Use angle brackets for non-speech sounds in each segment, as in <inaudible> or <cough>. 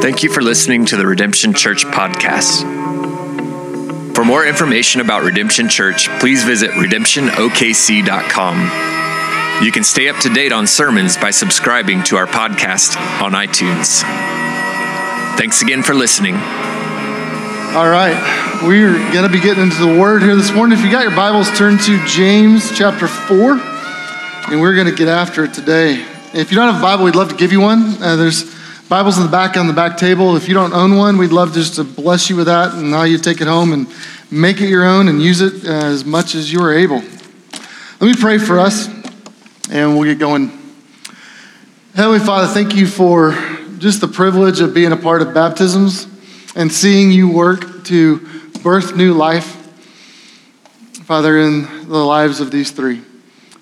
Thank you for listening to the Redemption Church podcast. For more information about Redemption Church, please visit redemptionokc.com. You can stay up to date on sermons by subscribing to our podcast on iTunes. Thanks again for listening. All right, we're going to be getting into the word here this morning. If you got your Bibles, turn to James chapter 4, and we're going to get after it today. If you don't have a Bible, we'd love to give you one. Uh, there's Bibles in the back on the back table. If you don't own one, we'd love just to bless you with that and now you take it home and make it your own and use it as much as you are able. Let me pray for us, and we'll get going. Heavenly Father, thank you for just the privilege of being a part of baptisms and seeing you work to birth new life, Father, in the lives of these three.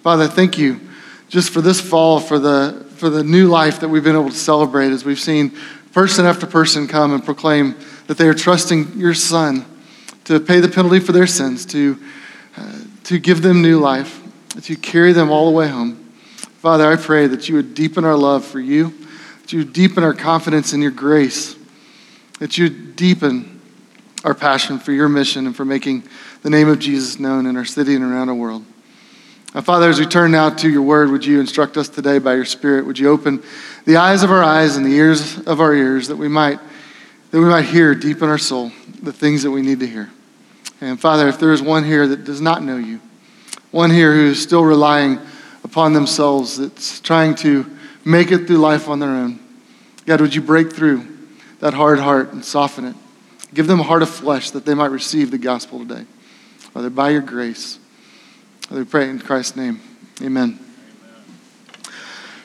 Father, thank you just for this fall, for the, for the new life that we've been able to celebrate as we've seen person after person come and proclaim that they are trusting your Son to pay the penalty for their sins, to, uh, to give them new life, to carry them all the way home. Father, I pray that you would deepen our love for you, that you would deepen our confidence in your grace, that you would deepen our passion for your mission and for making the name of Jesus known in our city and around the world. Now, Father, as we turn now to your word, would you instruct us today by your Spirit? Would you open the eyes of our eyes and the ears of our ears that we might, that we might hear deep in our soul the things that we need to hear? And Father, if there is one here that does not know you, one here who is still relying upon themselves, that's trying to make it through life on their own, God, would you break through that hard heart and soften it? Give them a heart of flesh that they might receive the gospel today. Father, by your grace. We pray in Christ's name. Amen.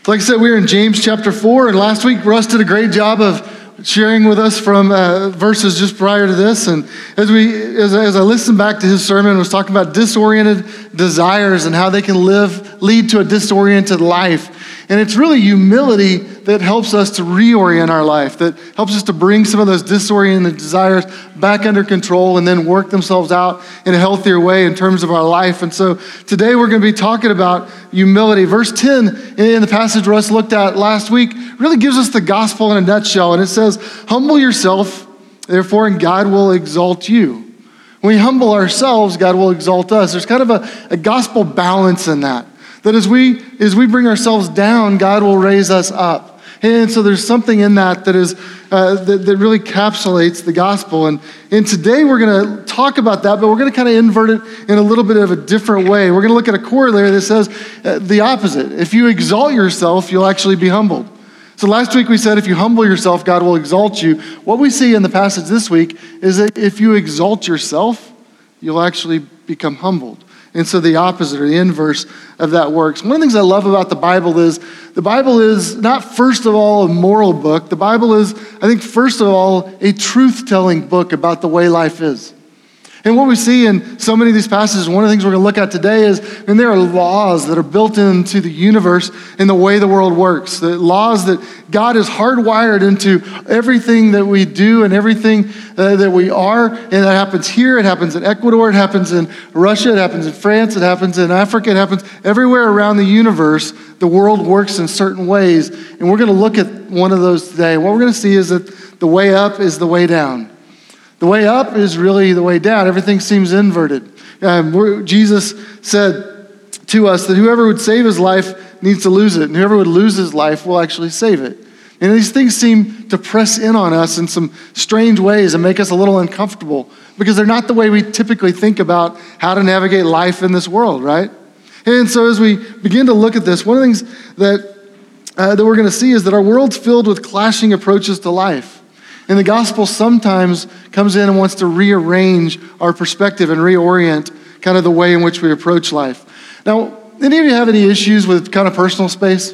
Like I said, we are in James chapter 4, and last week Russ did a great job of sharing with us from uh, verses just prior to this. And as, we, as, as I listened back to his sermon, was talking about disoriented desires and how they can live, lead to a disoriented life. And it's really humility that helps us to reorient our life, that helps us to bring some of those disoriented desires back under control and then work themselves out in a healthier way in terms of our life. And so today we're going to be talking about humility. Verse 10 in the passage Russ looked at last week really gives us the gospel in a nutshell. And it says, Humble yourself, therefore, and God will exalt you. When we humble ourselves, God will exalt us. There's kind of a, a gospel balance in that. That as we, as we bring ourselves down, God will raise us up. And so there's something in that that, is, uh, that, that really encapsulates the gospel. And, and today we're going to talk about that, but we're going to kind of invert it in a little bit of a different way. We're going to look at a corollary that says uh, the opposite. If you exalt yourself, you'll actually be humbled. So last week we said if you humble yourself, God will exalt you. What we see in the passage this week is that if you exalt yourself, you'll actually become humbled. And so the opposite or the inverse of that works. One of the things I love about the Bible is the Bible is not, first of all, a moral book. The Bible is, I think, first of all, a truth telling book about the way life is. And what we see in so many of these passages, one of the things we're going to look at today is, and there are laws that are built into the universe in the way the world works. The laws that God has hardwired into everything that we do and everything uh, that we are. And that happens here, it happens in Ecuador, it happens in Russia, it happens in France, it happens in Africa, it happens everywhere around the universe. The world works in certain ways. And we're going to look at one of those today. What we're going to see is that the way up is the way down. The way up is really the way down. Everything seems inverted. Um, Jesus said to us that whoever would save his life needs to lose it, and whoever would lose his life will actually save it. And these things seem to press in on us in some strange ways and make us a little uncomfortable because they're not the way we typically think about how to navigate life in this world, right? And so as we begin to look at this, one of the things that, uh, that we're going to see is that our world's filled with clashing approaches to life. And the gospel sometimes comes in and wants to rearrange our perspective and reorient kind of the way in which we approach life. Now, any of you have any issues with kind of personal space?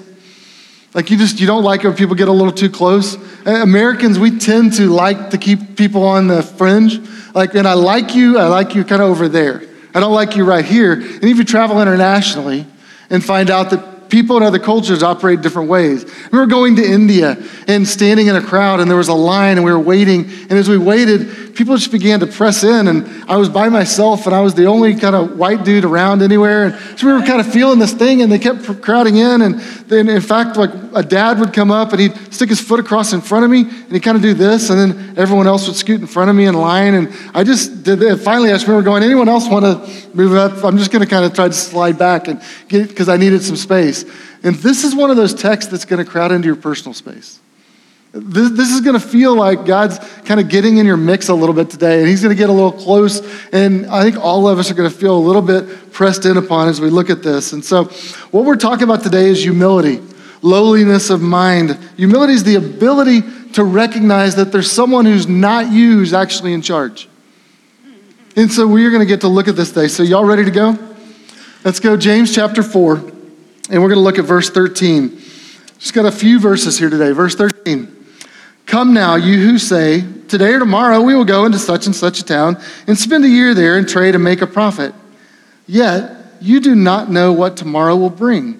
Like you just you don't like it when people get a little too close. Americans, we tend to like to keep people on the fringe. Like, and I like you, I like you kind of over there. I don't like you right here. And if you travel internationally and find out that people in other cultures operate different ways. I remember going to India and standing in a crowd, and there was a line, and we were waiting. And as we waited, people just began to press in, and I was by myself, and I was the only kind of white dude around anywhere. And so we were kind of feeling this thing, and they kept crowding in. And then, in fact, like a dad would come up, and he'd stick his foot across in front of me, and he'd kind of do this, and then everyone else would scoot in front of me in line. And I just did that. Finally, I just remember going, anyone else want to move up? I'm just going to kind of try to slide back and get because I needed some space. And this is one of those texts that's going to crowd into your personal space. This, this is going to feel like God's kind of getting in your mix a little bit today, and He's going to get a little close. And I think all of us are going to feel a little bit pressed in upon as we look at this. And so, what we're talking about today is humility, lowliness of mind. Humility is the ability to recognize that there's someone who's not you who's actually in charge. And so, we're going to get to look at this today. So, y'all ready to go? Let's go, James chapter 4, and we're going to look at verse 13. Just got a few verses here today. Verse 13. Come now, you who say, Today or tomorrow we will go into such and such a town and spend a year there and trade and make a profit. Yet you do not know what tomorrow will bring.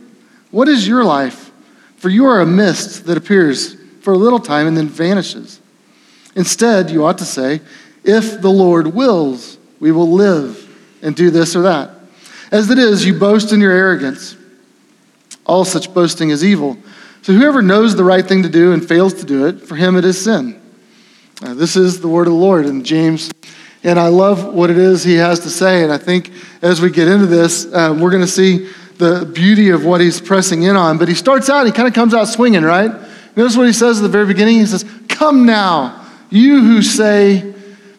What is your life? For you are a mist that appears for a little time and then vanishes. Instead, you ought to say, If the Lord wills, we will live and do this or that. As it is, you boast in your arrogance. All such boasting is evil. So whoever knows the right thing to do and fails to do it, for him it is sin. Uh, this is the word of the Lord in James. And I love what it is he has to say. And I think as we get into this, uh, we're going to see the beauty of what he's pressing in on. But he starts out, he kind of comes out swinging, right? Notice what he says at the very beginning. He says, Come now, you who say,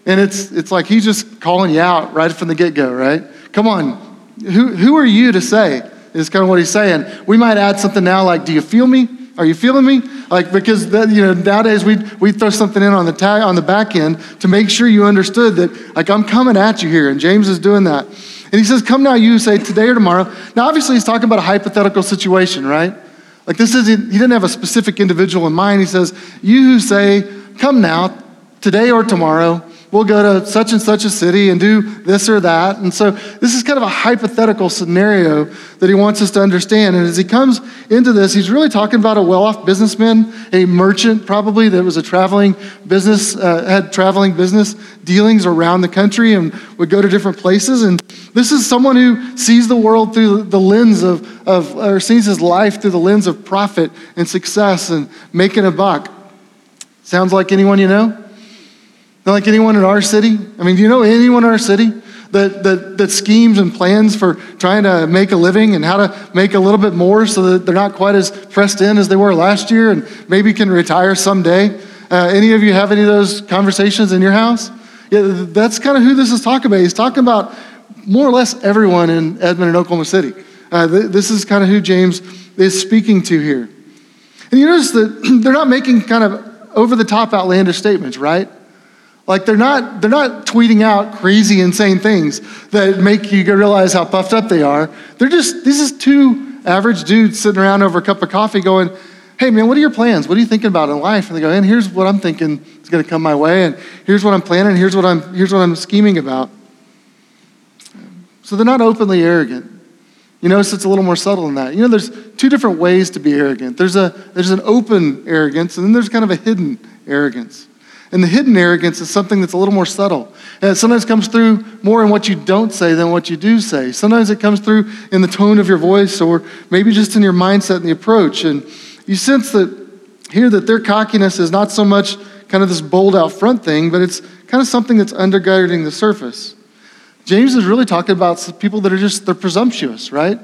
and it's, it's like he's just calling you out right from the get go, right? Come on, who, who are you to say? Is kind of what he's saying. We might add something now like, Do you feel me? Are you feeling me? Like because that, you know nowadays we we throw something in on the tag on the back end to make sure you understood that like I'm coming at you here, and James is doing that. And he says, "Come now, you say today or tomorrow." Now, obviously, he's talking about a hypothetical situation, right? Like this is he didn't have a specific individual in mind. He says, "You who say, come now, today or tomorrow." We'll go to such and such a city and do this or that. And so this is kind of a hypothetical scenario that he wants us to understand. And as he comes into this, he's really talking about a well off businessman, a merchant probably that was a traveling business, uh, had traveling business dealings around the country and would go to different places. And this is someone who sees the world through the lens of, of or sees his life through the lens of profit and success and making a buck. Sounds like anyone you know? Not like anyone in our city? I mean, do you know anyone in our city that, that, that schemes and plans for trying to make a living and how to make a little bit more so that they're not quite as pressed in as they were last year and maybe can retire someday? Uh, any of you have any of those conversations in your house? Yeah, that's kind of who this is talking about. He's talking about more or less everyone in Edmond and Oklahoma City. Uh, th- this is kind of who James is speaking to here. And you notice that <clears throat> they're not making kind of over the top outlandish statements, right? Like they're not, they're not tweeting out crazy, insane things that make you realize how puffed up they are. They're just, this is two average dudes sitting around over a cup of coffee going, hey man, what are your plans? What are you thinking about in life? And they go, and here's what I'm thinking is going to come my way, and here's what I'm planning, and here's what I'm, here's what I'm scheming about. So they're not openly arrogant. You notice it's a little more subtle than that. You know, there's two different ways to be arrogant. There's, a, there's an open arrogance, and then there's kind of a hidden arrogance. And the hidden arrogance is something that's a little more subtle. And it sometimes comes through more in what you don't say than what you do say. Sometimes it comes through in the tone of your voice or maybe just in your mindset and the approach. And you sense that here that their cockiness is not so much kind of this bold out front thing, but it's kind of something that's undergirding the surface. James is really talking about people that are just, they're presumptuous, right?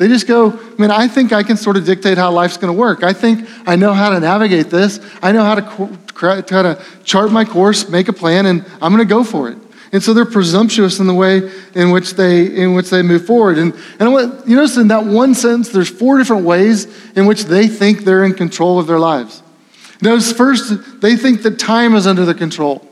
They just go, I mean, I think I can sort of dictate how life's going to work. I think I know how to navigate this. I know how to try to chart my course, make a plan, and I'm going to go for it. And so they're presumptuous in the way in which they in which they move forward. And and what, you notice in that one sentence, there's four different ways in which they think they're in control of their lives. Notice first, they think that time is under their control.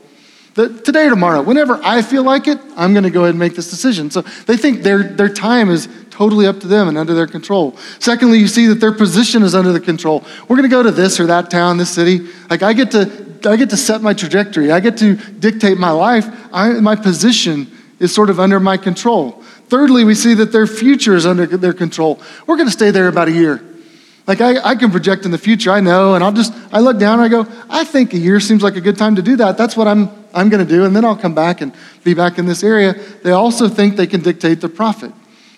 That today or tomorrow, whenever I feel like it, I'm going to go ahead and make this decision. So they think their, their time is totally up to them and under their control. Secondly, you see that their position is under the control. We're going to go to this or that town, this city. Like I get to, I get to set my trajectory. I get to dictate my life. I, my position is sort of under my control. Thirdly, we see that their future is under their control. We're going to stay there about a year. Like I, I can project in the future, I know, and I'll just, I look down and I go, I think a year seems like a good time to do that. That's what I'm, I'm going to do, and then I'll come back and be back in this area. They also think they can dictate the profit.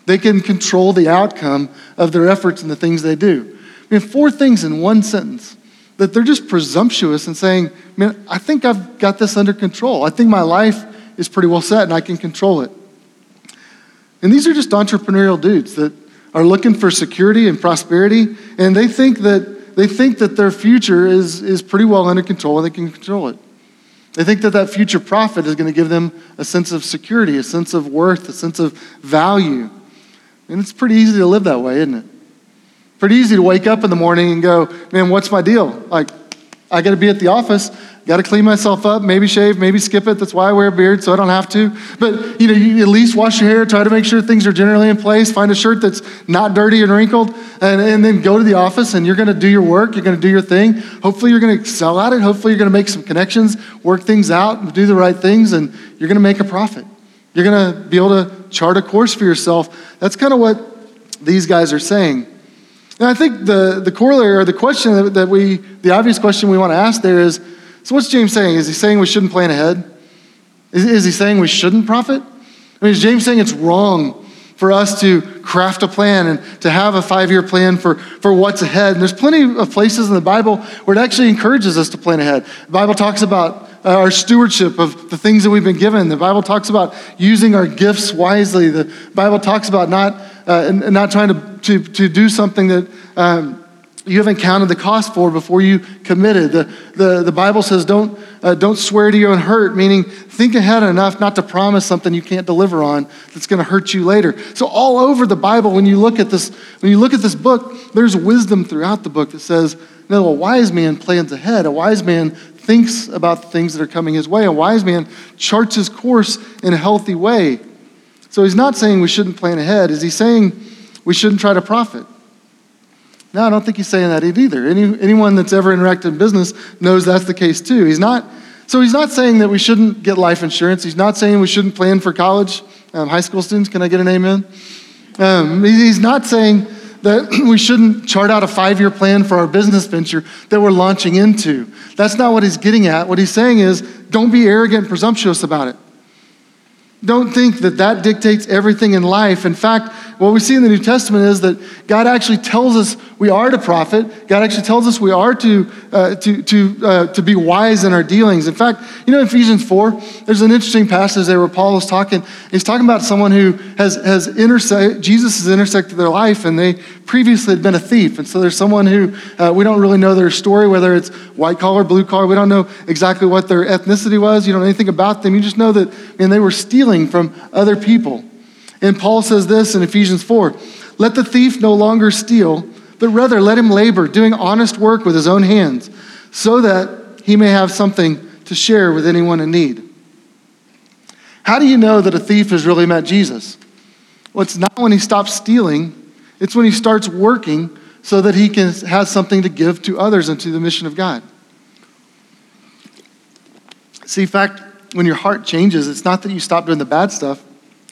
They can control the outcome of their efforts and the things they do. I mean, four things in one sentence that they're just presumptuous and saying, man, I think I've got this under control. I think my life is pretty well set and I can control it. And these are just entrepreneurial dudes that are looking for security and prosperity, and they think that, they think that their future is, is pretty well under control and they can control it. They think that that future profit is going to give them a sense of security, a sense of worth, a sense of value. And it's pretty easy to live that way, isn't it? Pretty easy to wake up in the morning and go, man, what's my deal? Like, I got to be at the office. Got to clean myself up, maybe shave, maybe skip it. That's why I wear a beard, so I don't have to. But you know, you at least wash your hair, try to make sure things are generally in place. Find a shirt that's not dirty and wrinkled, and, and then go to the office. And you're going to do your work. You're going to do your thing. Hopefully, you're going to excel at it. Hopefully, you're going to make some connections, work things out, do the right things, and you're going to make a profit. You're going to be able to chart a course for yourself. That's kind of what these guys are saying. And I think the, the corollary or the question that, we, the obvious question we want to ask there is so, what's James saying? Is he saying we shouldn't plan ahead? Is, is he saying we shouldn't profit? I mean, is James saying it's wrong for us to craft a plan and to have a five year plan for, for what's ahead? And there's plenty of places in the Bible where it actually encourages us to plan ahead. The Bible talks about uh, our stewardship of the things that we've been given. The Bible talks about using our gifts wisely. The Bible talks about not, uh, not trying to, to, to do something that. Um, you haven't counted the cost for before you committed. The, the, the Bible says don't, uh, don't swear to your own hurt, meaning think ahead enough not to promise something you can't deliver on that's going to hurt you later. So all over the Bible, when you look at this, when you look at this book, there's wisdom throughout the book that says, no, a wise man plans ahead. A wise man thinks about the things that are coming his way. A wise man charts his course in a healthy way. So he's not saying we shouldn't plan ahead. Is he saying we shouldn't try to profit? No, I don't think he's saying that either. Any, anyone that's ever interacted in business knows that's the case too. He's not, so he's not saying that we shouldn't get life insurance. He's not saying we shouldn't plan for college. Um, high school students, can I get an amen? Um, he's not saying that <clears throat> we shouldn't chart out a five year plan for our business venture that we're launching into. That's not what he's getting at. What he's saying is don't be arrogant and presumptuous about it. Don't think that that dictates everything in life. In fact, what we see in the New Testament is that God actually tells us we are to profit. God actually tells us we are to, uh, to, to, uh, to be wise in our dealings. In fact, you know, Ephesians 4, there's an interesting passage there where Paul is talking. He's talking about someone who has, has intersect, Jesus has intersected their life and they previously had been a thief. And so there's someone who uh, we don't really know their story, whether it's white collar, blue collar. We don't know exactly what their ethnicity was. You don't know anything about them. You just know that, man, they were stealing from other people. And Paul says this in Ephesians 4 Let the thief no longer steal, but rather let him labor, doing honest work with his own hands, so that he may have something to share with anyone in need. How do you know that a thief has really met Jesus? Well, it's not when he stops stealing, it's when he starts working so that he can has something to give to others and to the mission of God. See, fact, when your heart changes, it's not that you stop doing the bad stuff,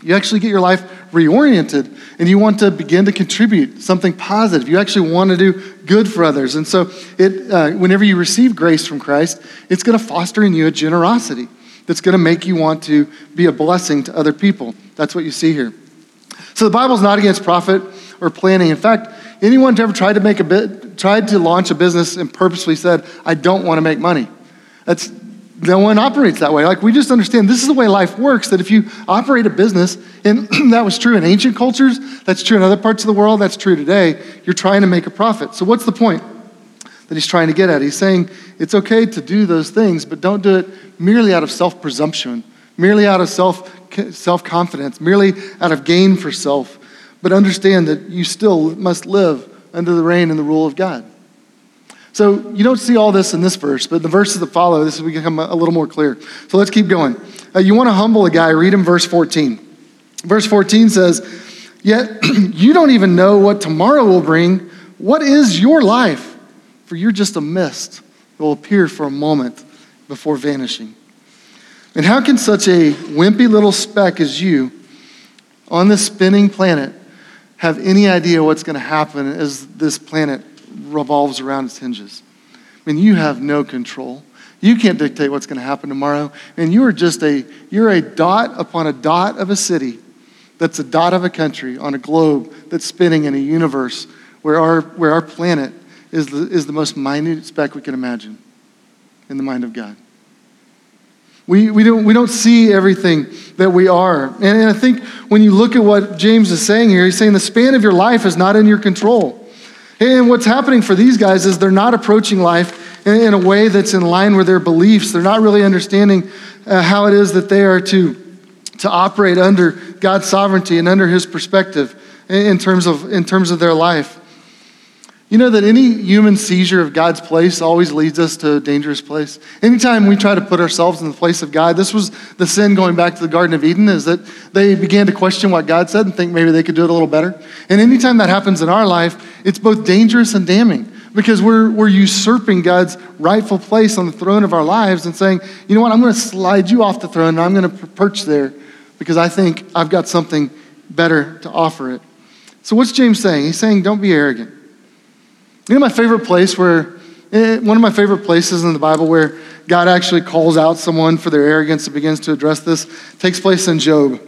you actually get your life reoriented and you want to begin to contribute something positive. You actually want to do good for others. And so, it, uh, whenever you receive grace from Christ, it's going to foster in you a generosity that's going to make you want to be a blessing to other people. That's what you see here. So, the Bible's not against profit or planning. In fact, anyone who ever tried to make a bit, tried to launch a business and purposely said, I don't want to make money. That's no one operates that way. Like we just understand this is the way life works. That if you operate a business, and <clears throat> that was true in ancient cultures, that's true in other parts of the world, that's true today. You're trying to make a profit. So what's the point that he's trying to get at? He's saying it's okay to do those things, but don't do it merely out of self presumption, merely out of self self confidence, merely out of gain for self. But understand that you still must live under the reign and the rule of God. So you don't see all this in this verse, but the verses that follow, this will become a little more clear. So let's keep going. Uh, you want to humble a guy, read him verse 14. Verse 14 says, Yet <clears throat> you don't even know what tomorrow will bring. What is your life? For you're just a mist that will appear for a moment before vanishing. And how can such a wimpy little speck as you on this spinning planet have any idea what's going to happen as this planet revolves around its hinges. I mean, you have no control. You can't dictate what's going to happen tomorrow. And you are just a, you're a dot upon a dot of a city that's a dot of a country on a globe that's spinning in a universe where our, where our planet is the, is the most minute speck we can imagine in the mind of God. We, we, don't, we don't see everything that we are. And, and I think when you look at what James is saying here, he's saying the span of your life is not in your control. And what's happening for these guys is they're not approaching life in, a way that's in line with their beliefs. They're not really understanding uh, how it is that they are to, to operate under God's sovereignty and under his perspective in terms, of, in terms of their life. You know that any human seizure of God's place always leads us to a dangerous place. Anytime we try to put ourselves in the place of God, this was the sin going back to the Garden of Eden, is that they began to question what God said and think maybe they could do it a little better. And anytime that happens in our life, it's both dangerous and damning because we're, we're usurping God's rightful place on the throne of our lives and saying, you know what, I'm going to slide you off the throne and I'm going to perch there because I think I've got something better to offer it. So, what's James saying? He's saying, don't be arrogant. You know, my favorite place where, eh, one of my favorite places in the Bible where God actually calls out someone for their arrogance and begins to address this takes place in Job.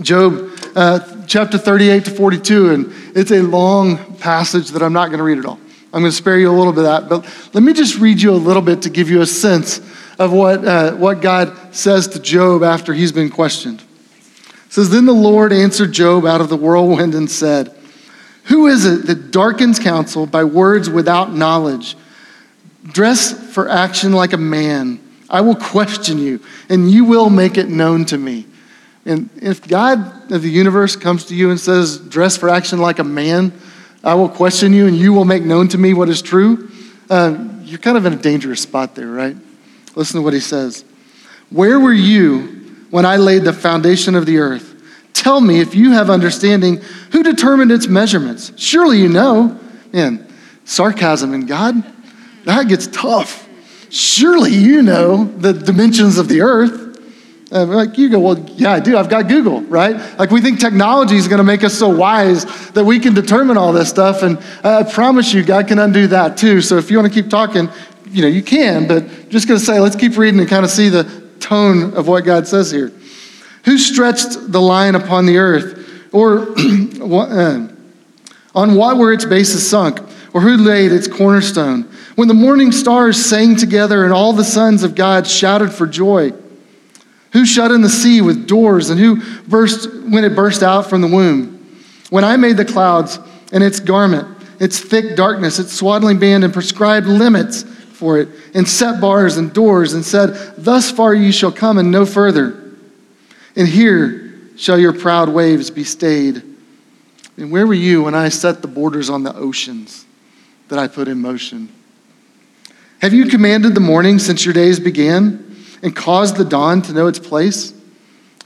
Job uh, chapter 38 to 42, and it's a long passage that I'm not going to read at all. I'm going to spare you a little bit of that, but let me just read you a little bit to give you a sense of what, uh, what God says to Job after he's been questioned. It says, Then the Lord answered Job out of the whirlwind and said, who is it that darkens counsel by words without knowledge? Dress for action like a man. I will question you, and you will make it known to me. And if God of the universe comes to you and says, Dress for action like a man, I will question you, and you will make known to me what is true, uh, you're kind of in a dangerous spot there, right? Listen to what he says. Where were you when I laid the foundation of the earth? Tell me if you have understanding who determined its measurements. Surely you know. Man, sarcasm in God, that gets tough. Surely you know the dimensions of the earth. Uh, like you go, well, yeah, I do. I've got Google, right? Like we think technology is going to make us so wise that we can determine all this stuff. And I promise you, God can undo that too. So if you want to keep talking, you know, you can, but just going to say, let's keep reading and kind of see the tone of what God says here. Who stretched the line upon the earth? Or <clears throat> uh, on what were its bases sunk? Or who laid its cornerstone? When the morning stars sang together and all the sons of God shouted for joy? Who shut in the sea with doors and who burst when it burst out from the womb? When I made the clouds and its garment, its thick darkness, its swaddling band, and prescribed limits for it, and set bars and doors, and said, Thus far you shall come and no further. And here shall your proud waves be stayed. And where were you when I set the borders on the oceans that I put in motion? Have you commanded the morning since your days began and caused the dawn to know its place?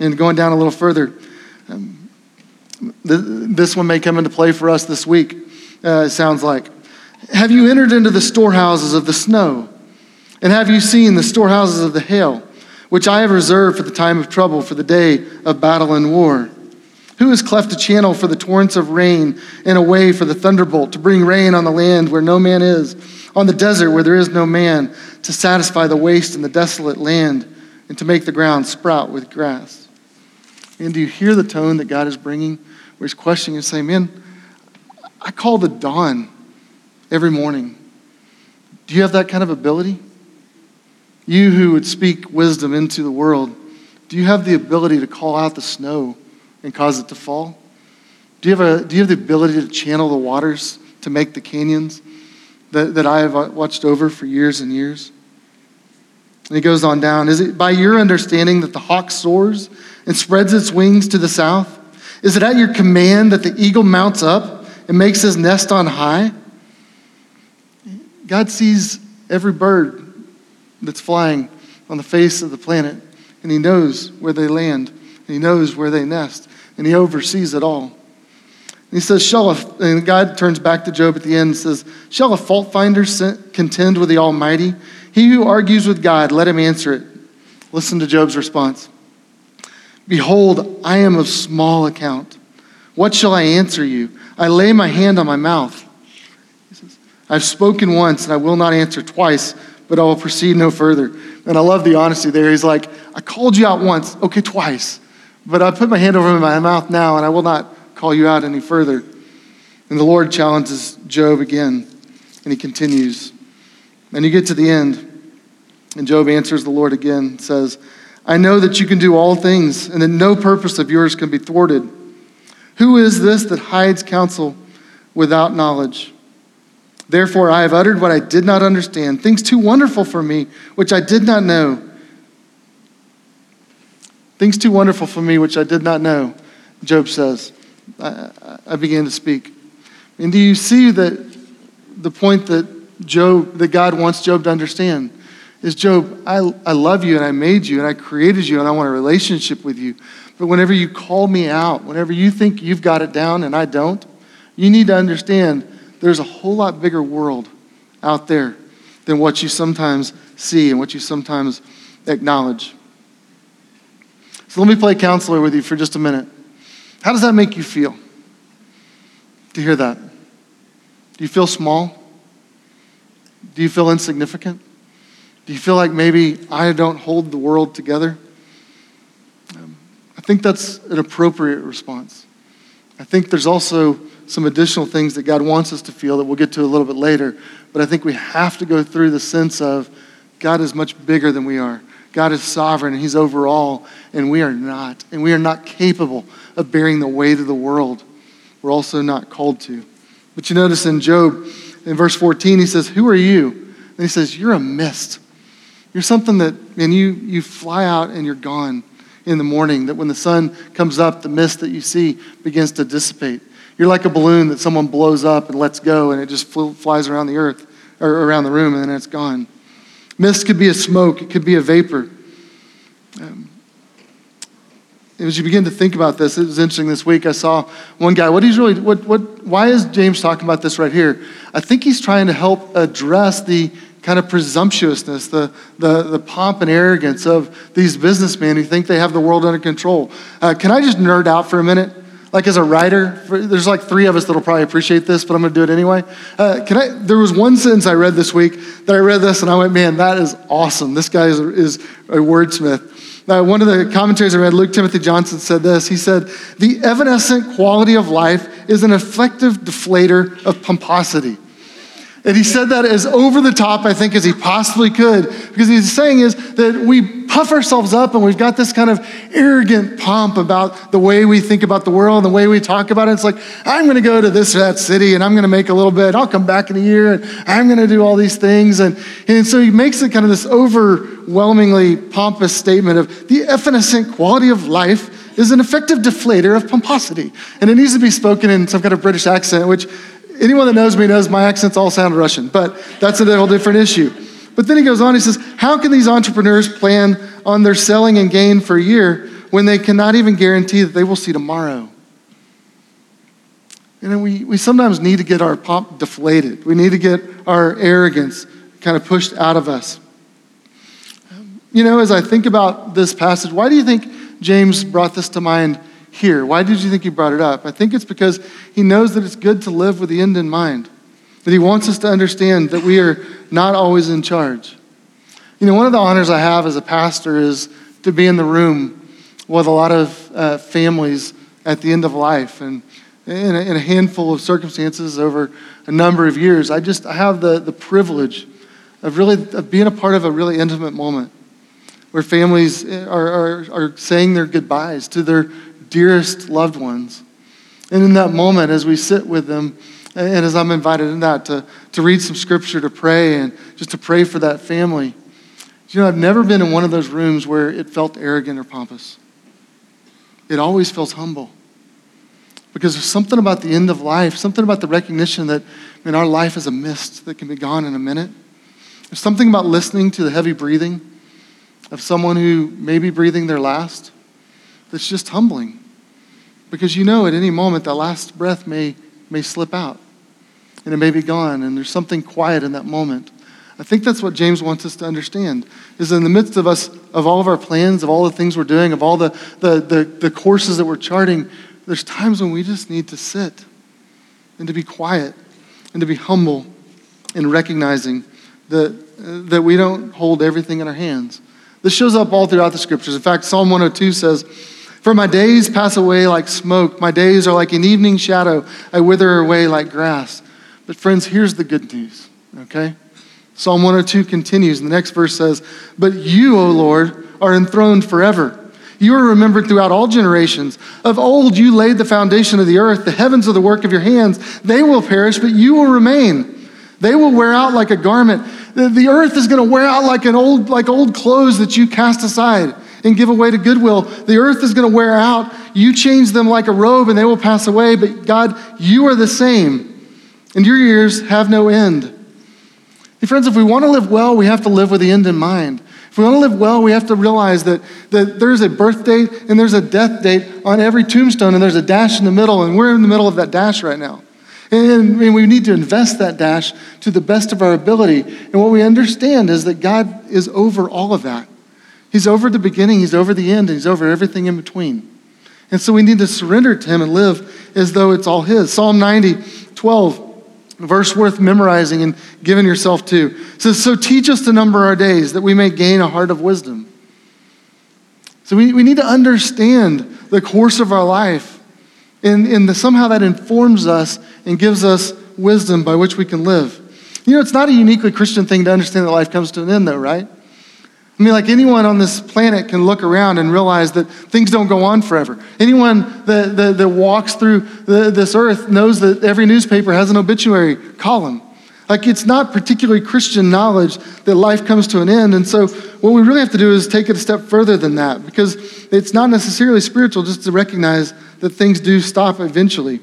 And going down a little further, um, this one may come into play for us this week, uh, it sounds like. Have you entered into the storehouses of the snow? And have you seen the storehouses of the hail? Which I have reserved for the time of trouble, for the day of battle and war. Who has cleft a channel for the torrents of rain and a way for the thunderbolt to bring rain on the land where no man is, on the desert where there is no man, to satisfy the waste and the desolate land, and to make the ground sprout with grass? And do you hear the tone that God is bringing, where He's questioning and saying, Man, I call the dawn every morning. Do you have that kind of ability? You who would speak wisdom into the world, do you have the ability to call out the snow and cause it to fall? Do you have, a, do you have the ability to channel the waters to make the canyons that, that I have watched over for years and years? And he goes on down. Is it by your understanding that the hawk soars and spreads its wings to the south? Is it at your command that the eagle mounts up and makes his nest on high? God sees every bird that's flying on the face of the planet, and He knows where they land, and He knows where they nest, and He oversees it all. And he says, Shall a, and God turns back to Job at the end and says, Shall a fault finder contend with the Almighty? He who argues with God, let him answer it. Listen to Job's response. Behold, I am of small account. What shall I answer you? I lay my hand on my mouth. Says, I've spoken once and I will not answer twice, but I will proceed no further. And I love the honesty there. He's like, I called you out once, okay, twice, but I put my hand over my mouth now and I will not call you out any further. And the Lord challenges Job again, and he continues. And you get to the end, and Job answers the Lord again, says, I know that you can do all things, and that no purpose of yours can be thwarted. Who is this that hides counsel without knowledge? Therefore, I have uttered what I did not understand, things too wonderful for me, which I did not know. Things too wonderful for me, which I did not know, Job says. I, I began to speak. And do you see that the point that Job, that God wants Job to understand? Is Job, I, I love you and I made you and I created you and I want a relationship with you. But whenever you call me out, whenever you think you've got it down and I don't, you need to understand there's a whole lot bigger world out there than what you sometimes see and what you sometimes acknowledge. So let me play counselor with you for just a minute. How does that make you feel to hear that? Do you feel small? Do you feel insignificant? Do you feel like maybe I don't hold the world together? Um, I think that's an appropriate response. I think there's also some additional things that God wants us to feel that we'll get to a little bit later. But I think we have to go through the sense of God is much bigger than we are. God is sovereign and He's over all, and we are not. And we are not capable of bearing the weight of the world. We're also not called to. But you notice in Job, in verse 14, he says, Who are you? And he says, You're a mist. You're something that, and you, you fly out and you're gone in the morning, that when the sun comes up, the mist that you see begins to dissipate. You're like a balloon that someone blows up and lets go, and it just fl- flies around the earth or around the room, and then it's gone. Mist could be a smoke, it could be a vapor. Um, as you begin to think about this, it was interesting this week. I saw one guy. What he's really, what, what, why is James talking about this right here? I think he's trying to help address the kind of presumptuousness, the, the, the pomp and arrogance of these businessmen who think they have the world under control. Uh, can I just nerd out for a minute? Like as a writer, there's like three of us that'll probably appreciate this, but I'm going to do it anyway. Uh, can I? There was one sentence I read this week that I read this and I went, "Man, that is awesome! This guy is, is a wordsmith." Uh, one of the commentaries I read, Luke Timothy Johnson, said this. He said, The evanescent quality of life is an effective deflator of pomposity. And he said that as over the top, I think, as he possibly could, because he's saying is that we puff ourselves up and we've got this kind of arrogant pomp about the way we think about the world and the way we talk about it. It's like, I'm going to go to this or that city and I'm going to make a little bit. I'll come back in a year and I'm going to do all these things. And, and so he makes it kind of this overwhelmingly pompous statement of the evanescent quality of life is an effective deflator of pomposity. And it needs to be spoken in some kind of British accent, which anyone that knows me knows my accents all sound Russian, but that's a whole different issue. But then he goes on, he says, How can these entrepreneurs plan on their selling and gain for a year when they cannot even guarantee that they will see tomorrow? You know, we, we sometimes need to get our pomp deflated. We need to get our arrogance kind of pushed out of us. You know, as I think about this passage, why do you think James brought this to mind here? Why did you think he brought it up? I think it's because he knows that it's good to live with the end in mind, that he wants us to understand that we are not always in charge. You know, one of the honors I have as a pastor is to be in the room with a lot of uh, families at the end of life. And in a, in a, handful of circumstances over a number of years, I just I have the, the privilege of really of being a part of a really intimate moment where families are, are, are saying their goodbyes to their dearest loved ones. And in that moment, as we sit with them, and as I'm invited in that to, to read some scripture, to pray, and just to pray for that family, you know, I've never been in one of those rooms where it felt arrogant or pompous. It always feels humble. Because there's something about the end of life, something about the recognition that, I mean, our life is a mist that can be gone in a minute. There's something about listening to the heavy breathing of someone who may be breathing their last that's just humbling. Because you know at any moment that last breath may, may slip out and it may be gone, and there's something quiet in that moment. I think that's what James wants us to understand is in the midst of us of all of our plans, of all the things we're doing, of all the, the, the, the courses that we're charting, there's times when we just need to sit and to be quiet and to be humble in recognizing that, uh, that we don't hold everything in our hands. This shows up all throughout the scriptures. In fact, Psalm 102 says, For my days pass away like smoke, my days are like an evening shadow, I wither away like grass. But, friends, here's the good news, okay? Psalm 102 continues, and the next verse says, But you, O Lord, are enthroned forever. You are remembered throughout all generations. Of old you laid the foundation of the earth. The heavens are the work of your hands. They will perish, but you will remain. They will wear out like a garment. The, the earth is going to wear out like an old, like old clothes that you cast aside and give away to goodwill. The earth is going to wear out. You change them like a robe and they will pass away. But God, you are the same, and your years have no end. Hey, friends, if we want to live well, we have to live with the end in mind. If we want to live well, we have to realize that, that there's a birth date and there's a death date on every tombstone, and there's a dash in the middle, and we're in the middle of that dash right now. And, and we need to invest that dash to the best of our ability. And what we understand is that God is over all of that. He's over the beginning, He's over the end, and He's over everything in between. And so we need to surrender to Him and live as though it's all His. Psalm 90, 12 verse worth memorizing and giving yourself to. Says, So teach us to number our days that we may gain a heart of wisdom. So we, we need to understand the course of our life. And, and the, somehow that informs us and gives us wisdom by which we can live. You know, it's not a uniquely Christian thing to understand that life comes to an end, though, right? I mean, like anyone on this planet can look around and realize that things don't go on forever. Anyone that, that, that walks through the, this earth knows that every newspaper has an obituary column. Like, it's not particularly Christian knowledge that life comes to an end. And so, what we really have to do is take it a step further than that because it's not necessarily spiritual just to recognize that things do stop eventually.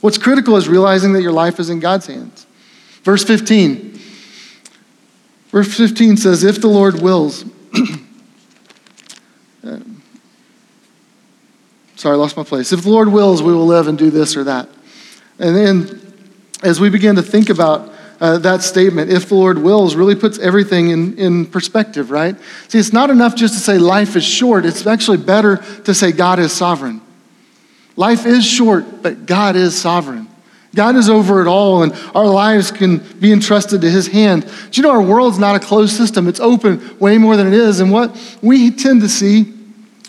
What's critical is realizing that your life is in God's hands. Verse 15 Verse 15 says, If the Lord wills, <clears throat> uh, sorry, I lost my place. If the Lord wills, we will live and do this or that. And then as we begin to think about uh, that statement, if the Lord wills, really puts everything in, in perspective, right? See, it's not enough just to say life is short. It's actually better to say God is sovereign. Life is short, but God is sovereign. God is over it all, and our lives can be entrusted to His hand. Do you know our world's not a closed system? It's open way more than it is. And what we tend to see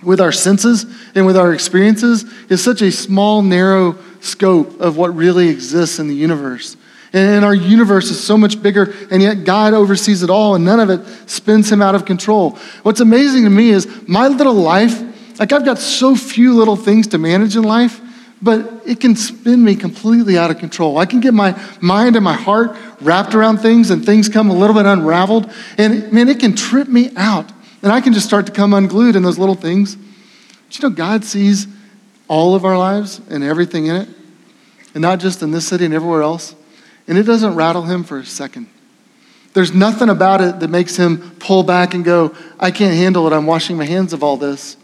with our senses and with our experiences is such a small, narrow scope of what really exists in the universe. And our universe is so much bigger, and yet God oversees it all, and none of it spins Him out of control. What's amazing to me is my little life, like I've got so few little things to manage in life but it can spin me completely out of control. I can get my mind and my heart wrapped around things and things come a little bit unraveled. And man, it can trip me out. And I can just start to come unglued in those little things. But you know, God sees all of our lives and everything in it, and not just in this city and everywhere else. And it doesn't rattle him for a second. There's nothing about it that makes him pull back and go, I can't handle it. I'm washing my hands of all this.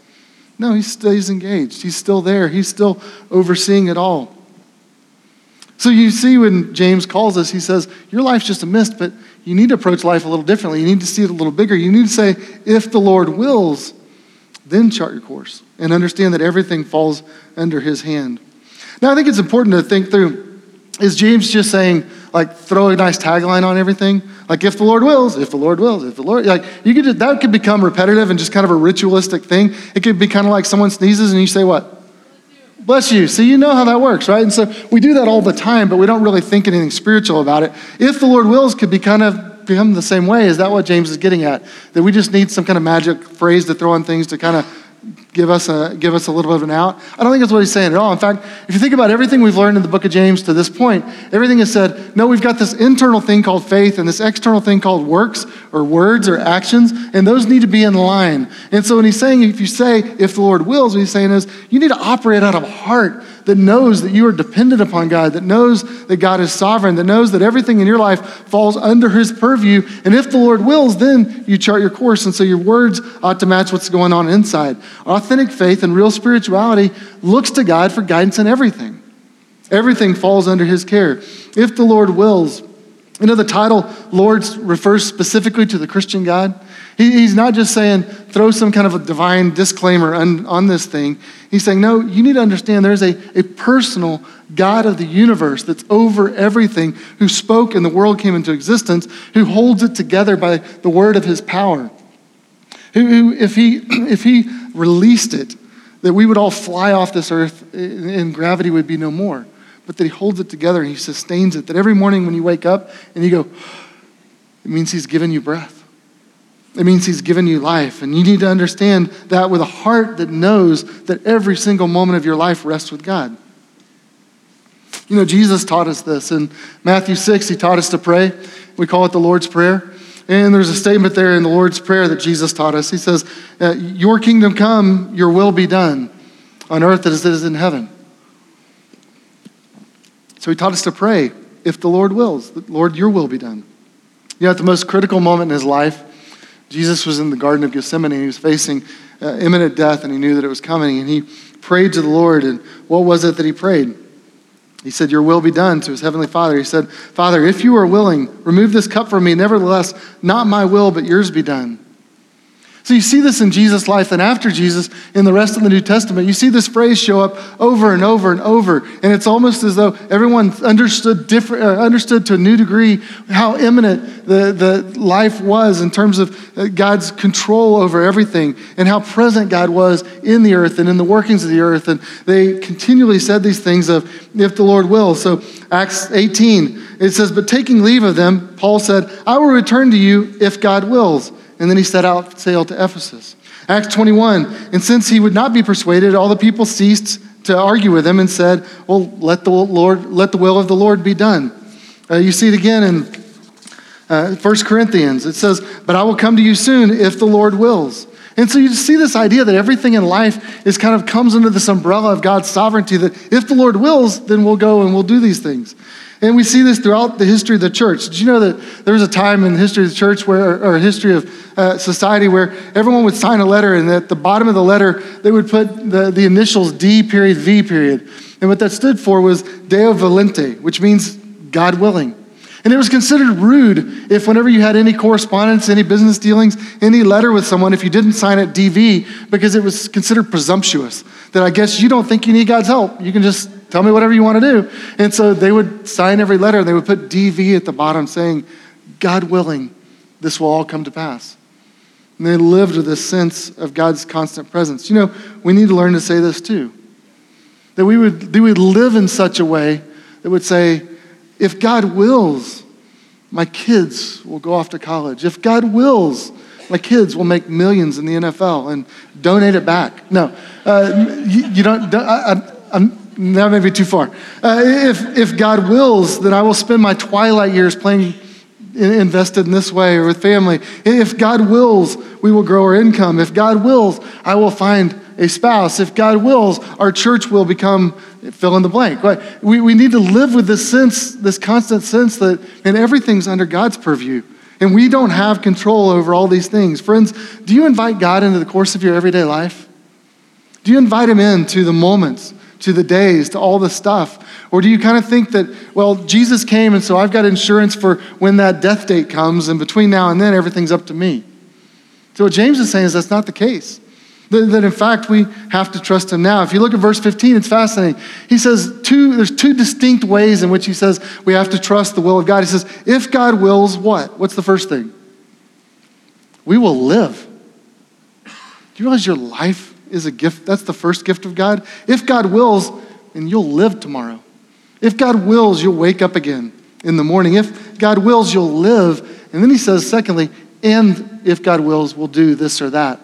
No, he stays engaged. He's still there. He's still overseeing it all. So you see when James calls us, he says, Your life's just a mist, but you need to approach life a little differently. You need to see it a little bigger. You need to say, If the Lord wills, then chart your course and understand that everything falls under his hand. Now, I think it's important to think through is James just saying, like, throw a nice tagline on everything? Like, if the Lord wills, if the Lord wills, if the Lord, like, you could, just, that could become repetitive and just kind of a ritualistic thing. It could be kind of like someone sneezes and you say, what? Bless you. So you know how that works, right? And so we do that all the time, but we don't really think anything spiritual about it. If the Lord wills could be kind of become the same way. Is that what James is getting at? That we just need some kind of magic phrase to throw on things to kind of give us a give us a little bit of an out. I don't think that's what he's saying at all. In fact, if you think about everything we've learned in the book of James to this point, everything is said, no, we've got this internal thing called faith and this external thing called works or words or actions, and those need to be in line. And so when he's saying if you say if the Lord wills, what he's saying is you need to operate out of heart that knows that you are dependent upon God, that knows that God is sovereign, that knows that everything in your life falls under his purview. And if the Lord wills, then you chart your course. And so your words ought to match what's going on inside. Authentic faith and real spirituality looks to God for guidance in everything. Everything falls under his care. If the Lord wills, you know, the title Lord refers specifically to the Christian God. He, he's not just saying, throw some kind of a divine disclaimer on, on this thing. He's saying, no, you need to understand there's a, a personal God of the universe that's over everything, who spoke and the world came into existence, who holds it together by the word of his power. Who, who if, he, <clears throat> if he released it, that we would all fly off this earth and gravity would be no more. But that he holds it together and he sustains it. That every morning when you wake up and you go, it means he's given you breath. It means He's given you life. And you need to understand that with a heart that knows that every single moment of your life rests with God. You know, Jesus taught us this. In Matthew 6, He taught us to pray. We call it the Lord's Prayer. And there's a statement there in the Lord's Prayer that Jesus taught us. He says, uh, Your kingdom come, your will be done on earth as it is in heaven. So He taught us to pray, if the Lord wills, Lord, your will be done. You know, at the most critical moment in His life, Jesus was in the Garden of Gethsemane he was facing uh, imminent death and he knew that it was coming. And he prayed to the Lord. And what was it that he prayed? He said, Your will be done to his heavenly Father. He said, Father, if you are willing, remove this cup from me. Nevertheless, not my will, but yours be done. So you see this in Jesus' life, and after Jesus, in the rest of the New Testament, you see this phrase show up over and over and over. And it's almost as though everyone understood, different, uh, understood to a new degree how imminent the, the life was in terms of uh, God's control over everything and how present God was in the earth and in the workings of the earth. And they continually said these things of, if the Lord will. So Acts 18, it says, But taking leave of them, Paul said, I will return to you if God wills and then he set out sail to Ephesus. Acts 21, and since he would not be persuaded, all the people ceased to argue with him and said, "Well, let the Lord, let the will of the Lord be done." Uh, you see it again in uh, 1 Corinthians. It says, "But I will come to you soon if the Lord wills." And so you see this idea that everything in life is kind of comes under this umbrella of God's sovereignty. That if the Lord wills, then we'll go and we'll do these things. And we see this throughout the history of the church. Did you know that there was a time in the history of the church where, or history of uh, society where everyone would sign a letter and at the bottom of the letter they would put the, the initials D period V period. And what that stood for was Deo Volente, which means God willing. And it was considered rude if, whenever you had any correspondence, any business dealings, any letter with someone, if you didn't sign it DV, because it was considered presumptuous. That I guess you don't think you need God's help. You can just Tell me whatever you want to do. And so they would sign every letter and they would put DV at the bottom saying, God willing, this will all come to pass. And they lived with this sense of God's constant presence. You know, we need to learn to say this too. That we would, that we would live in such a way that would say, if God wills, my kids will go off to college. If God wills, my kids will make millions in the NFL and donate it back. No, uh, you, you, don't. I, I, that may be too far. Uh, if, if God wills, then I will spend my twilight years playing invested in this way or with family. If God wills, we will grow our income. If God wills, I will find a spouse. If God wills, our church will become fill in the blank. Right? We, we need to live with this sense, this constant sense that and everything's under God's purview. And we don't have control over all these things. Friends, do you invite God into the course of your everyday life? Do you invite him into the moments to the days, to all the stuff? Or do you kind of think that, well, Jesus came and so I've got insurance for when that death date comes, and between now and then, everything's up to me? So, what James is saying is that's not the case. That, in fact, we have to trust him now. If you look at verse 15, it's fascinating. He says two, there's two distinct ways in which he says we have to trust the will of God. He says, if God wills, what? What's the first thing? We will live. Do you realize your life is a gift. That's the first gift of God. If God wills, and you'll live tomorrow. If God wills, you'll wake up again in the morning. If God wills, you'll live. And then he says, secondly, and if God wills, we'll do this or that.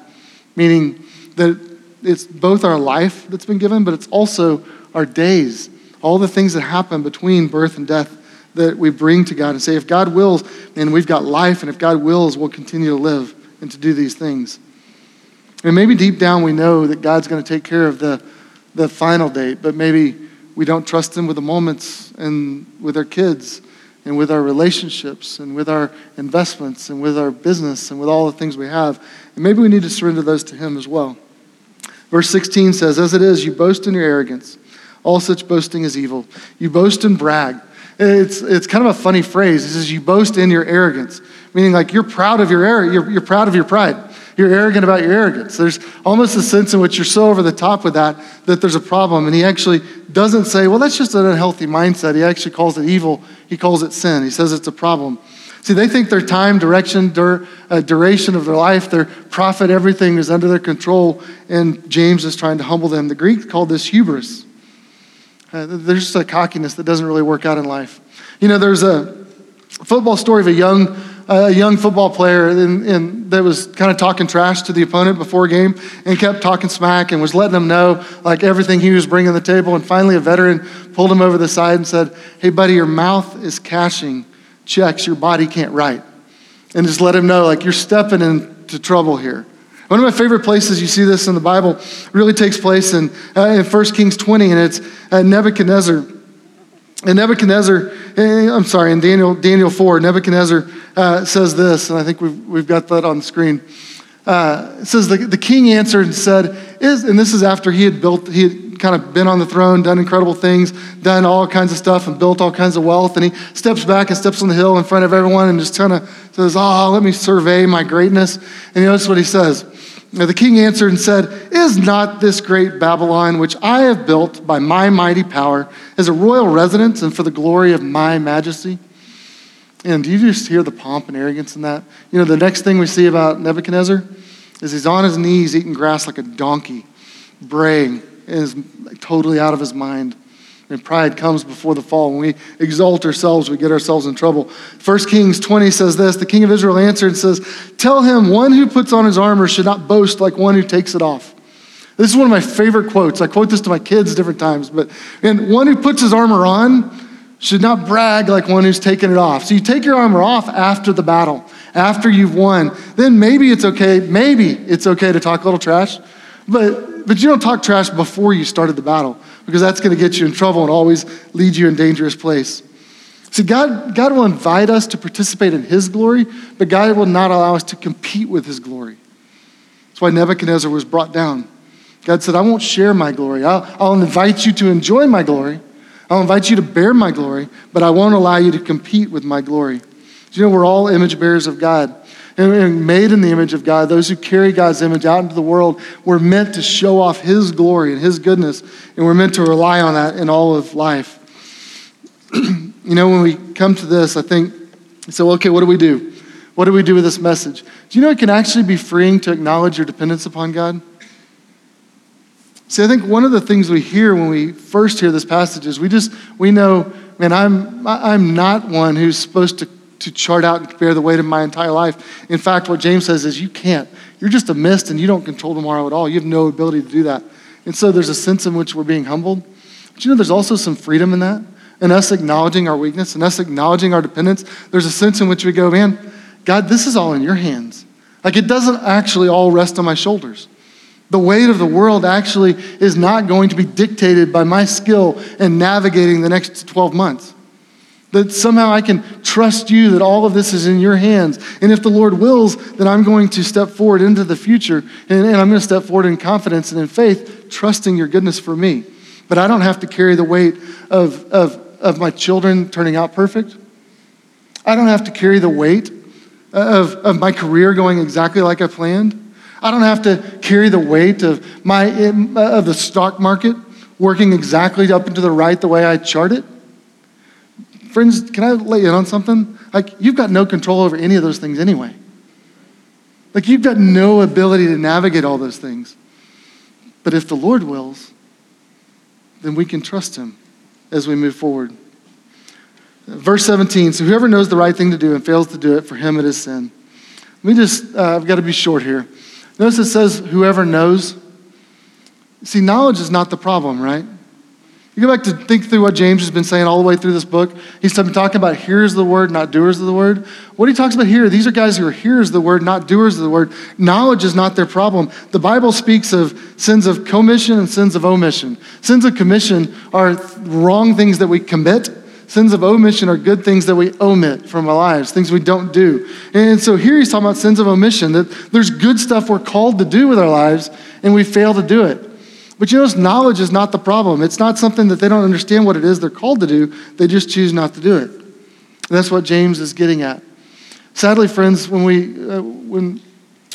Meaning that it's both our life that's been given, but it's also our days, all the things that happen between birth and death that we bring to God and say, if God wills, then we've got life, and if God wills, we'll continue to live and to do these things. And maybe deep down we know that God's going to take care of the, the final date, but maybe we don't trust Him with the moments and with our kids and with our relationships and with our investments and with our business and with all the things we have. And maybe we need to surrender those to Him as well. Verse 16 says, As it is, you boast in your arrogance. All such boasting is evil. You boast and brag. It's, it's kind of a funny phrase. It says, You boast in your arrogance meaning like you're proud of your error, you're, you're proud of your pride. You're arrogant about your arrogance. There's almost a sense in which you're so over the top with that that there's a problem. And he actually doesn't say, well, that's just an unhealthy mindset. He actually calls it evil, he calls it sin. He says it's a problem. See, they think their time, direction, dur- uh, duration of their life, their profit, everything is under their control, and James is trying to humble them. The Greeks called this hubris. Uh, there's just a cockiness that doesn't really work out in life. You know, there's a football story of a young, a young football player in, that was kind of talking trash to the opponent before game and kept talking smack and was letting them know like everything he was bringing to the table. And finally, a veteran pulled him over the side and said, "Hey, buddy, your mouth is cashing checks your body can't write. And just let him know, like, you're stepping into trouble here. One of my favorite places you see this in the Bible really takes place in, uh, in 1 Kings 20, and it's uh, Nebuchadnezzar. And Nebuchadnezzar, eh, I'm sorry, in Daniel, Daniel 4, Nebuchadnezzar uh, says this, and I think we've, we've got that on the screen. Uh, it says, the, the king answered and said, is, and this is after he had built, he had kind of been on the throne, done incredible things, done all kinds of stuff, and built all kinds of wealth. And he steps back and steps on the hill in front of everyone and just kind of says, Oh, let me survey my greatness. And you notice what he says. Now, the king answered and said, Is not this great Babylon, which I have built by my mighty power, as a royal residence and for the glory of my majesty? And do you just hear the pomp and arrogance in that? You know, the next thing we see about Nebuchadnezzar is he's on his knees eating grass like a donkey, braying is totally out of his mind. And pride comes before the fall. When we exalt ourselves, we get ourselves in trouble. 1 Kings 20 says this The king of Israel answered and says, Tell him, one who puts on his armor should not boast like one who takes it off. This is one of my favorite quotes. I quote this to my kids different times, but and one who puts his armor on should not brag like one who's taken it off. So you take your armor off after the battle, after you've won. Then maybe it's okay, maybe it's okay to talk a little trash, but but you don't talk trash before you started the battle because that's going to get you in trouble and always lead you in dangerous place. See, God, God will invite us to participate in His glory, but God will not allow us to compete with His glory. That's why Nebuchadnezzar was brought down. God said, I won't share my glory. I'll, I'll invite you to enjoy my glory. I'll invite you to bear my glory, but I won't allow you to compete with my glory. You know we're all image bearers of God? And made in the image of God, those who carry God's image out into the world, we're meant to show off His glory and His goodness, and we're meant to rely on that in all of life. <clears throat> you know, when we come to this, I think, so okay, what do we do? What do we do with this message? Do you know it can actually be freeing to acknowledge your dependence upon God? See, I think one of the things we hear when we first hear this passage is we just, we know, man, I'm, I'm not one who's supposed to to chart out and bear the weight of my entire life. In fact, what James says is you can't. You're just a mist and you don't control tomorrow at all. You have no ability to do that. And so there's a sense in which we're being humbled. But you know, there's also some freedom in that. And us acknowledging our weakness and us acknowledging our dependence, there's a sense in which we go, man, God, this is all in your hands. Like it doesn't actually all rest on my shoulders. The weight of the world actually is not going to be dictated by my skill in navigating the next 12 months. That somehow I can trust you that all of this is in your hands. And if the Lord wills, then I'm going to step forward into the future and, and I'm going to step forward in confidence and in faith, trusting your goodness for me. But I don't have to carry the weight of, of, of my children turning out perfect. I don't have to carry the weight of, of my career going exactly like I planned. I don't have to carry the weight of, my, of the stock market working exactly up and to the right the way I chart it. Friends, can I lay in on something? Like, you've got no control over any of those things anyway. Like, you've got no ability to navigate all those things. But if the Lord wills, then we can trust Him as we move forward. Verse 17 So whoever knows the right thing to do and fails to do it, for him it is sin. Let me just, uh, I've got to be short here. Notice it says, whoever knows. See, knowledge is not the problem, right? You go back to think through what James has been saying all the way through this book. He's been talking about hearers of the word, not doers of the word. What he talks about here, these are guys who are hearers of the word, not doers of the word. Knowledge is not their problem. The Bible speaks of sins of commission and sins of omission. Sins of commission are wrong things that we commit. Sins of omission are good things that we omit from our lives, things we don't do. And so here he's talking about sins of omission, that there's good stuff we're called to do with our lives, and we fail to do it. But you notice knowledge is not the problem. It's not something that they don't understand what it is they're called to do. They just choose not to do it. And that's what James is getting at. Sadly, friends, when we, uh, when,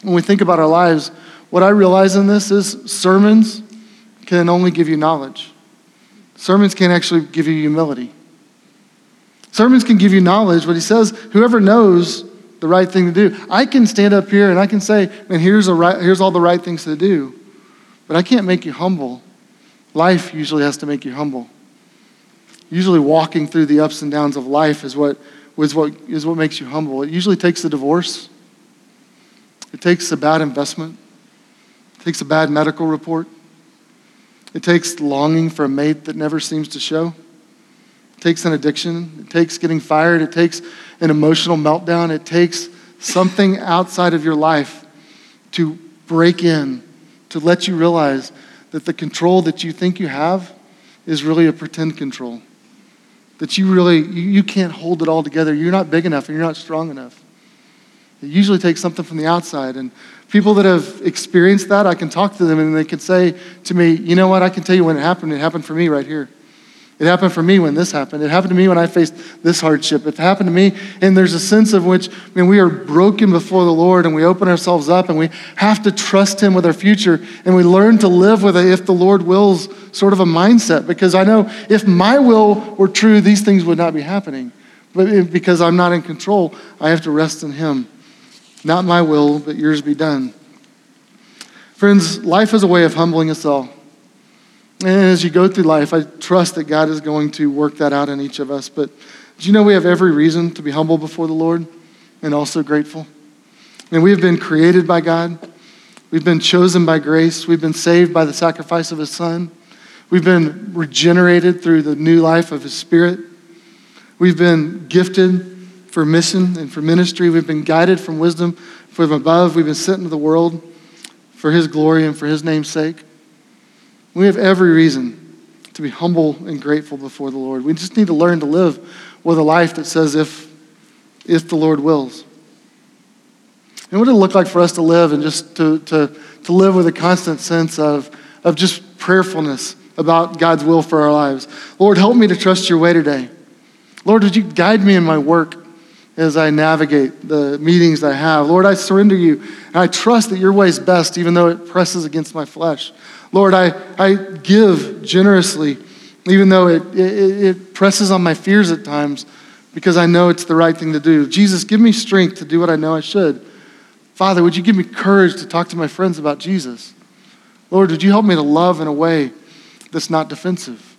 when we think about our lives, what I realize in this is sermons can only give you knowledge. Sermons can't actually give you humility. Sermons can give you knowledge, but he says, whoever knows the right thing to do. I can stand up here and I can say, man, here's, a right, here's all the right things to do, but I can't make you humble. Life usually has to make you humble. Usually, walking through the ups and downs of life is what, is what, is what makes you humble. It usually takes a divorce, it takes a bad investment, it takes a bad medical report, it takes longing for a mate that never seems to show. It takes an addiction. It takes getting fired. It takes an emotional meltdown. It takes something outside of your life to break in, to let you realize that the control that you think you have is really a pretend control. That you really, you, can't hold it all together. You're not big enough and you're not strong enough. It usually takes something from the outside. And people that have experienced that, I can talk to them and they can say to me, you know what, I can tell you when it happened. It happened for me right here. It happened for me when this happened. It happened to me when I faced this hardship. It happened to me, and there's a sense of which, I mean, we are broken before the Lord and we open ourselves up and we have to trust Him with our future and we learn to live with a if the Lord wills sort of a mindset. Because I know if my will were true, these things would not be happening. But because I'm not in control, I have to rest in Him. Not my will, but yours be done. Friends, life is a way of humbling us all. And as you go through life, I trust that God is going to work that out in each of us. But do you know we have every reason to be humble before the Lord and also grateful? And we have been created by God. We've been chosen by grace. We've been saved by the sacrifice of His Son. We've been regenerated through the new life of His Spirit. We've been gifted for mission and for ministry. We've been guided from wisdom from above. We've been sent into the world for His glory and for His name's sake. We have every reason to be humble and grateful before the Lord. We just need to learn to live with a life that says, if, if the Lord wills. And what does it look like for us to live and just to, to, to live with a constant sense of, of just prayerfulness about God's will for our lives? Lord, help me to trust your way today. Lord, would you guide me in my work as I navigate the meetings I have? Lord, I surrender you and I trust that your way is best, even though it presses against my flesh. Lord, I, I give generously, even though it, it, it presses on my fears at times, because I know it's the right thing to do. Jesus, give me strength to do what I know I should. Father, would you give me courage to talk to my friends about Jesus? Lord, would you help me to love in a way that's not defensive?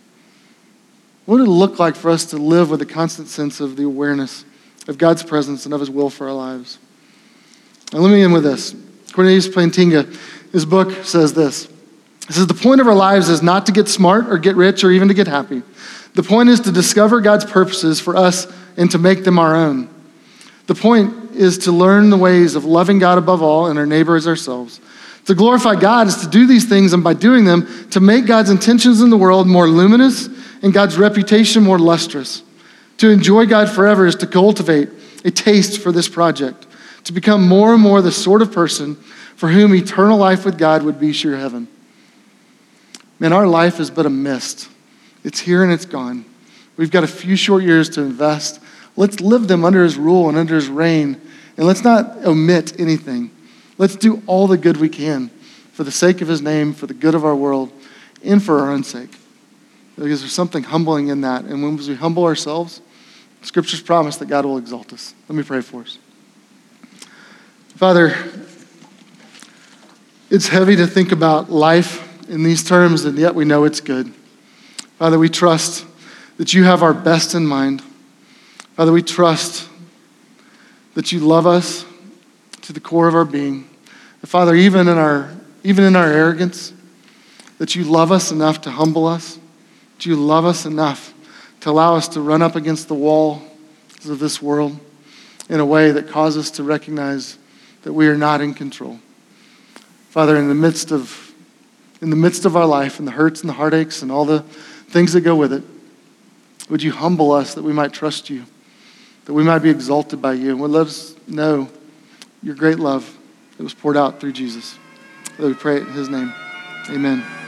What would it look like for us to live with a constant sense of the awareness of God's presence and of His will for our lives? And let me end with this. Cornelius Plantinga, his book says this it says the point of our lives is not to get smart or get rich or even to get happy. The point is to discover God's purposes for us and to make them our own. The point is to learn the ways of loving God above all and our neighbor as ourselves. To glorify God is to do these things, and by doing them, to make God's intentions in the world more luminous and God's reputation more lustrous. To enjoy God forever is to cultivate a taste for this project, to become more and more the sort of person for whom eternal life with God would be sure heaven. Man, our life is but a mist. It's here and it's gone. We've got a few short years to invest. Let's live them under His rule and under His reign. And let's not omit anything. Let's do all the good we can for the sake of His name, for the good of our world, and for our own sake. Because there's something humbling in that. And when we humble ourselves, Scriptures promise that God will exalt us. Let me pray for us. Father, it's heavy to think about life in these terms, and yet we know it's good. Father, we trust that you have our best in mind. Father, we trust that you love us to the core of our being. Father, even in our, even in our arrogance, that you love us enough to humble us, that you love us enough to allow us to run up against the wall of this world in a way that causes us to recognize that we are not in control. Father, in the midst of in the midst of our life and the hurts and the heartaches and all the things that go with it, would you humble us that we might trust you, that we might be exalted by you, and would let us know your great love that was poured out through Jesus. That we pray in his name. Amen.